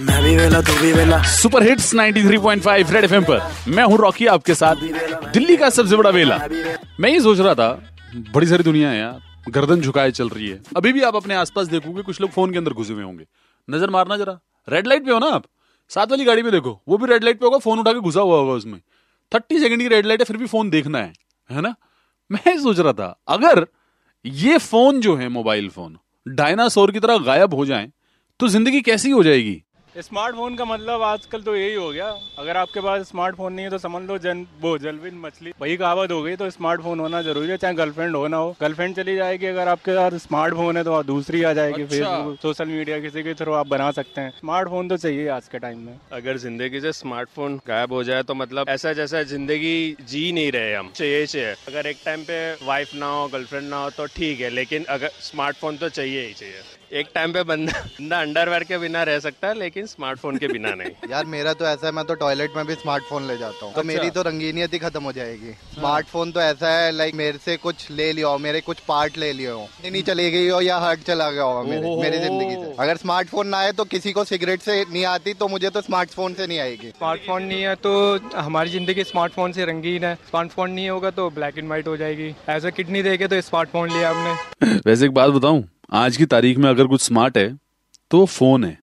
मैं भी वेला तू भी वेला। सुपर हिट्स 93.5 रेड एफएम पर। मैं हूँ रॉकी आपके साथ। दिल्ली का सबसे बड़ा वेला। मैं ये सोच रहा था बड़ी सारी दुनिया है यार गर्दन झुकाए चल रही है। अभी भी आप अपने आसपास देखोगे कुछ लोग फ़ोन के अंदर घुसे हुए होंगे। नज़र मारना जरा। रेड लाइट पे हो ना आप? साथ वाली गाड़ी में देखो वो भी रेड लाइट पे होगा फ़ोन उठा के घुसा हुआ होगा उसमें। थर्टी सेकंड की रेड लाइट है फिर भी फ़ोन देखना है है ना? मैं सोच रहा था अगर ये फ़ोन जो है मोबाइल फ़ोन डायनासोर की तरह गायब हो जाए तो ज़िंदगी कैसी हो जाएगी? स्मार्टफ़ोन का मतलब आजकल तो यही हो गया। अगर आपके पास स्मार्टफ़ोन नहीं है तो समझ लो जन वो जलविन मछली वही कहावत हो गई तो स्मार्टफ़ोन होना ज़रूरी है चाहे गर्लफ्रेंड हो ना हो। गर्लफ्रेंड चली जाएगी अगर आपके पास स्मार्टफ़ोन है तो दूसरी आ जाएगी अच्छा। फेसबुक सोशल मीडिया किसी के थ्रू आप बना सकते हैं। स्मार्टफ़ोन तो चाहिए आज के टाइम में। अगर ज़िंदगी से स्मार्टफ़ोन गायब हो जाए तो मतलब ऐसा जैसा ज़िंदगी जी नहीं रहे हम। चाहिए चाहिए। अगर एक टाइम पे वाइफ ना हो गर्लफ्रेंड ना हो तो ठीक है लेकिन अगर स्मार्टफ़ोन तो चाहिए ही चाहिए। एक टाइम पे बंदा बंदा अंडरवेयर के बिना रह सकता है लेकिन स्मार्टफ़ोन के बिना नहीं। यार मेरा तो ऐसा है मैं तो टॉयलेट में भी स्मार्टफ़ोन ले जाता हूँ। तो मेरी तो रंगीनियत ही खत्म हो जाएगी। स्मार्टफ़ोन तो ऐसा है लाइक मेरे से कुछ ले लिया हो मेरे कुछ पार्ट ले लिए हो। नहीं चली गई हो या हार्ट चला गया होगा मेरे मेरी ज़िंदगी से। अगर स्मार्टफ़ोन ना आए तो किसी को सिगरेट से नहीं आती तो मुझे तो स्मार्टफ़ोन से नहीं आएगी। स्मार्टफ़ोन नहीं है तो हमारी ज़िंदगी स्मार्टफ़ोन से रंगीन है। स्मार्टफ़ोन नहीं होगा तो ब्लैक एंड व्हाइट हो जाएगी। ऐसा किडनी देके तो स्मार्टफ़ोन लिया हमने। वैसे एक बात बताऊँ आज की तारीख में अगर कुछ स्मार्ट है तो वो फ़ोन है।